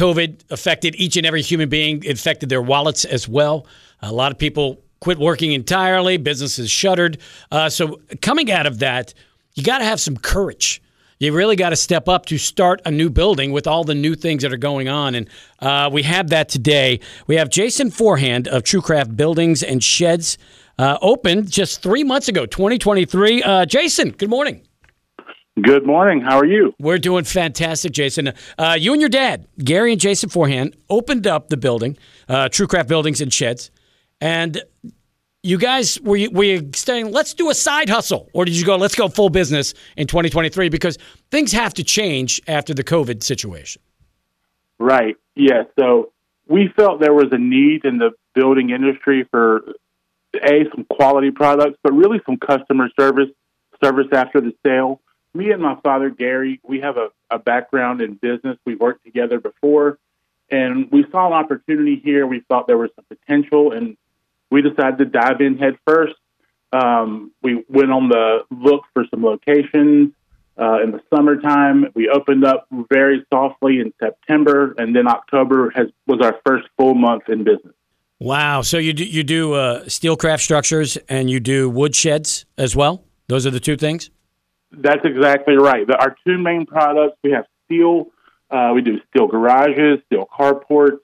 COVID affected each and every human being, it affected their wallets as well. A lot of people quit working entirely, businesses shuttered. Uh, so, coming out of that, you got to have some courage. You really got to step up to start a new building with all the new things that are going on. And uh, we have that today. We have Jason Forehand of TrueCraft Buildings and Sheds uh, opened just three months ago, 2023. Uh, Jason, good morning. Good morning. How are you? We're doing fantastic, Jason. Uh, you and your dad, Gary and Jason Forehand, opened up the building, uh, TrueCraft Buildings and Sheds, and you guys were you, were you saying let's do a side hustle, or did you go let's go full business in 2023 because things have to change after the COVID situation? Right. Yeah. So we felt there was a need in the building industry for a some quality products, but really some customer service service after the sale me and my father, Gary, we have a, a background in business. We've worked together before, and we saw an opportunity here. We thought there was some potential, and we decided to dive in head first. Um, we went on the look for some locations uh, in the summertime. We opened up very softly in September, and then October has was our first full month in business. Wow! So you do, you do uh, steel craft structures and you do wood sheds as well. Those are the two things. That's exactly right. The, our two main products we have steel. Uh, we do steel garages, steel carports,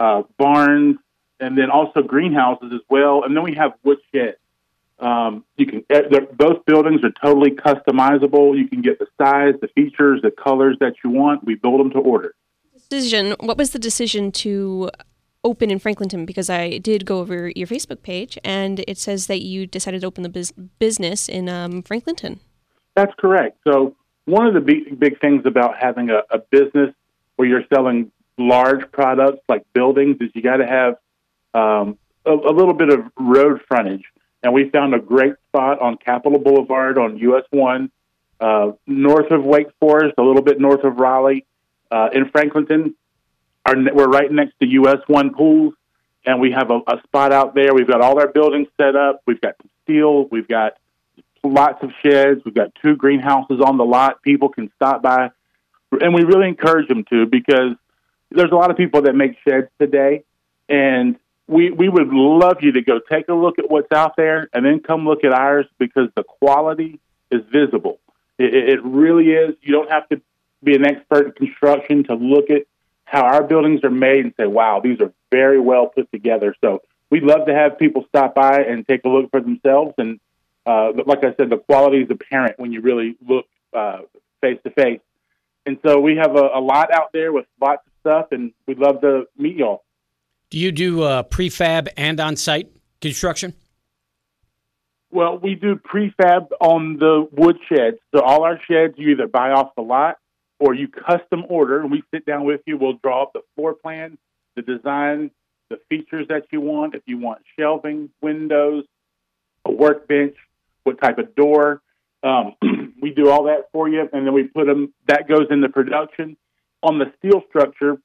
uh, barns, and then also greenhouses as well. And then we have wood sheds. Um, you can eh, both buildings are totally customizable. You can get the size, the features, the colors that you want. We build them to order. Decision. What was the decision to open in Franklinton? Because I did go over your Facebook page, and it says that you decided to open the business in um, Franklinton. That's correct. So one of the big, big things about having a, a business where you're selling large products like buildings is you got to have um, a, a little bit of road frontage. And we found a great spot on Capitol Boulevard on US 1, uh, north of Wake Forest, a little bit north of Raleigh, uh, in Franklinton. Our, we're right next to US 1 pools, and we have a, a spot out there. We've got all our buildings set up. We've got steel. We've got lots of sheds. We've got two greenhouses on the lot. People can stop by, and we really encourage them to because there's a lot of people that make sheds today, and we we would love you to go take a look at what's out there and then come look at ours because the quality is visible. It, it really is. You don't have to be an expert in construction to look at how our buildings are made and say, "Wow, these are very well put together." So we'd love to have people stop by and take a look for themselves and uh, like I said, the quality is apparent when you really look face to face. And so we have a, a, lot out there with lots of stuff, and we'd love to meet y'all. Do you do uh, prefab and on site construction? Well, we do prefab on the wood sheds. So all our sheds, you either buy off the lot or you custom order, and we sit down with you. We'll draw up the floor plan, the design, the features that you want. If you want shelving, windows, a workbench, what type of door. Um, we do all that for you, and then we put them. That goes into production. On the steel structure,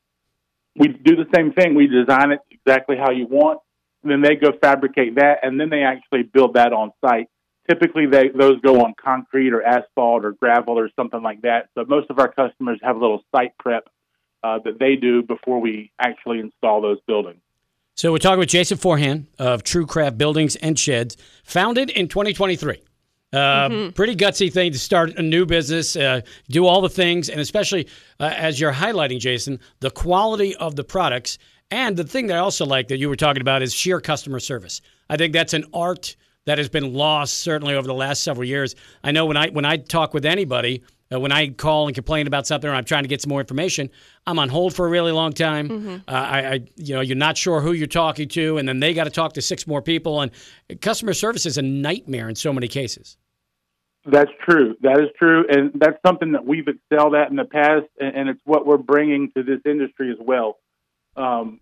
we do the same thing. We design it exactly how you want. And then they go fabricate that, and then they actually build that on site. Typically, they, those go on concrete or asphalt or gravel or something like that. So most of our customers have a little site prep uh, that they do before we actually install those buildings. So we're talking with Jason Forehand of TrueCraft Buildings and Sheds, founded in 2023. Uh, mm-hmm. Pretty gutsy thing to start a new business, uh, do all the things, and especially uh, as you're highlighting, Jason, the quality of the products. And the thing that I also like that you were talking about is sheer customer service. I think that's an art that has been lost certainly over the last several years. I know when I when I talk with anybody, uh, when I call and complain about something or I'm trying to get some more information, I'm on hold for a really long time. Mm-hmm. Uh, I, I, you know, you're not sure who you're talking to, and then they got to talk to six more people. And customer service is a nightmare in so many cases. That's true. That is true, and that's something that we've excelled at in the past, and it's what we're bringing to this industry as well. Um,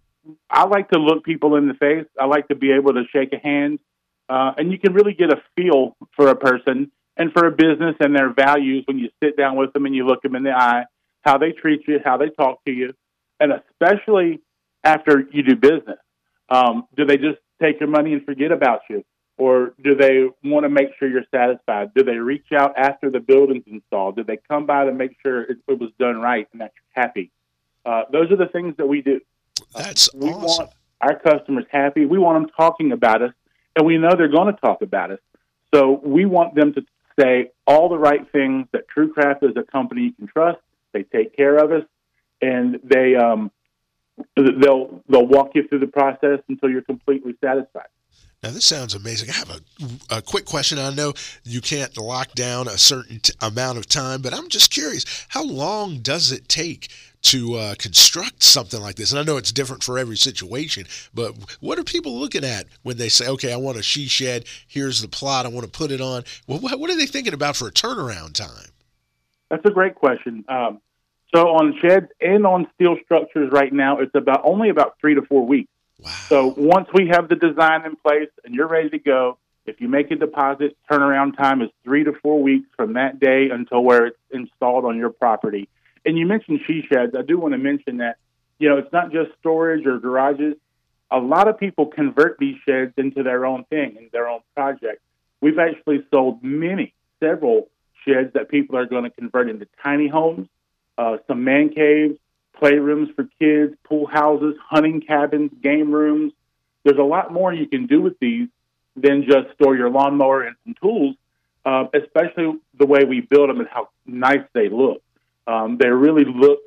I like to look people in the face. I like to be able to shake a hand, uh, and you can really get a feel for a person and for a business and their values when you sit down with them and you look them in the eye, how they treat you, how they talk to you, and especially after you do business. Um, do they just take your money and forget about you? Or do they want to make sure you're satisfied? Do they reach out after the building's installed? Do they come by to make sure it, it was done right and that you're happy? Uh, those are the things that we do. That's we awesome. want our customers happy. We want them talking about us, and we know they're going to talk about us. So we want them to say all the right things that TrueCraft is a company you can trust. They take care of us, and they um, they'll they'll walk you through the process until you're completely satisfied. Now this sounds amazing. I have a, a quick question. I know you can't lock down a certain t- amount of time, but I'm just curious: how long does it take to uh, construct something like this? And I know it's different for every situation, but what are people looking at when they say, "Okay, I want a she shed. Here's the plot. I want to put it on." Well, what, are they thinking about for a turnaround time? That's a great question. Um, so on sheds and on steel structures right now, it's about only about three to four weeks. So once we have the design in place and you're ready to go, if you make a deposit, turnaround time is three to four weeks from that day until where it's installed on your property. And you mentioned she sheds. I do want to mention that, you know, it's not just storage or garages. A lot of people convert these sheds into their own thing and their own project. We've actually sold many, several sheds that people are going to convert into tiny homes, uh, some man caves, playrooms for kids, pool houses, hunting cabins, game rooms. There's a lot more you can do with these than just store your lawnmower and some tools, uh, especially the way we build them and how nice they look. Um, they really look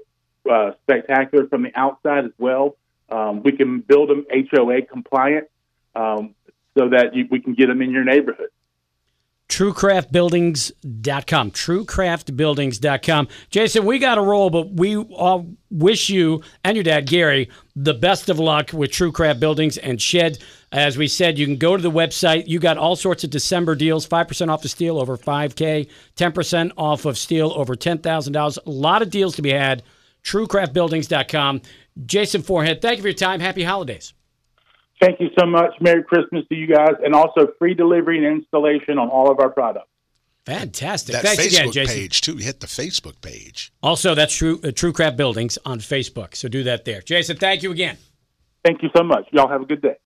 uh, spectacular from the outside as well. Um, we can build them HOA compliant um, so that you, we can get them in your neighborhood. TrueCraftBuildings.com. TrueCraftBuildings.com. Jason, we got to roll, but we all wish you and your dad, Gary, the best of luck with TrueCraft Buildings and Shed. As we said, you can go to the website. You got all sorts of December deals 5% off the steel over 5K, 10% off of steel over $10,000. A lot of deals to be had. TrueCraftBuildings.com. Jason Forehand, thank you for your time. Happy holidays. Thank you so much. Merry Christmas to you guys, and also free delivery and installation on all of our products. Fantastic. That Thanks Facebook again, Jason. page too. Hit the Facebook page. Also, that's true. Uh, True Craft Buildings on Facebook. So do that there. Jason, thank you again. Thank you so much. Y'all have a good day.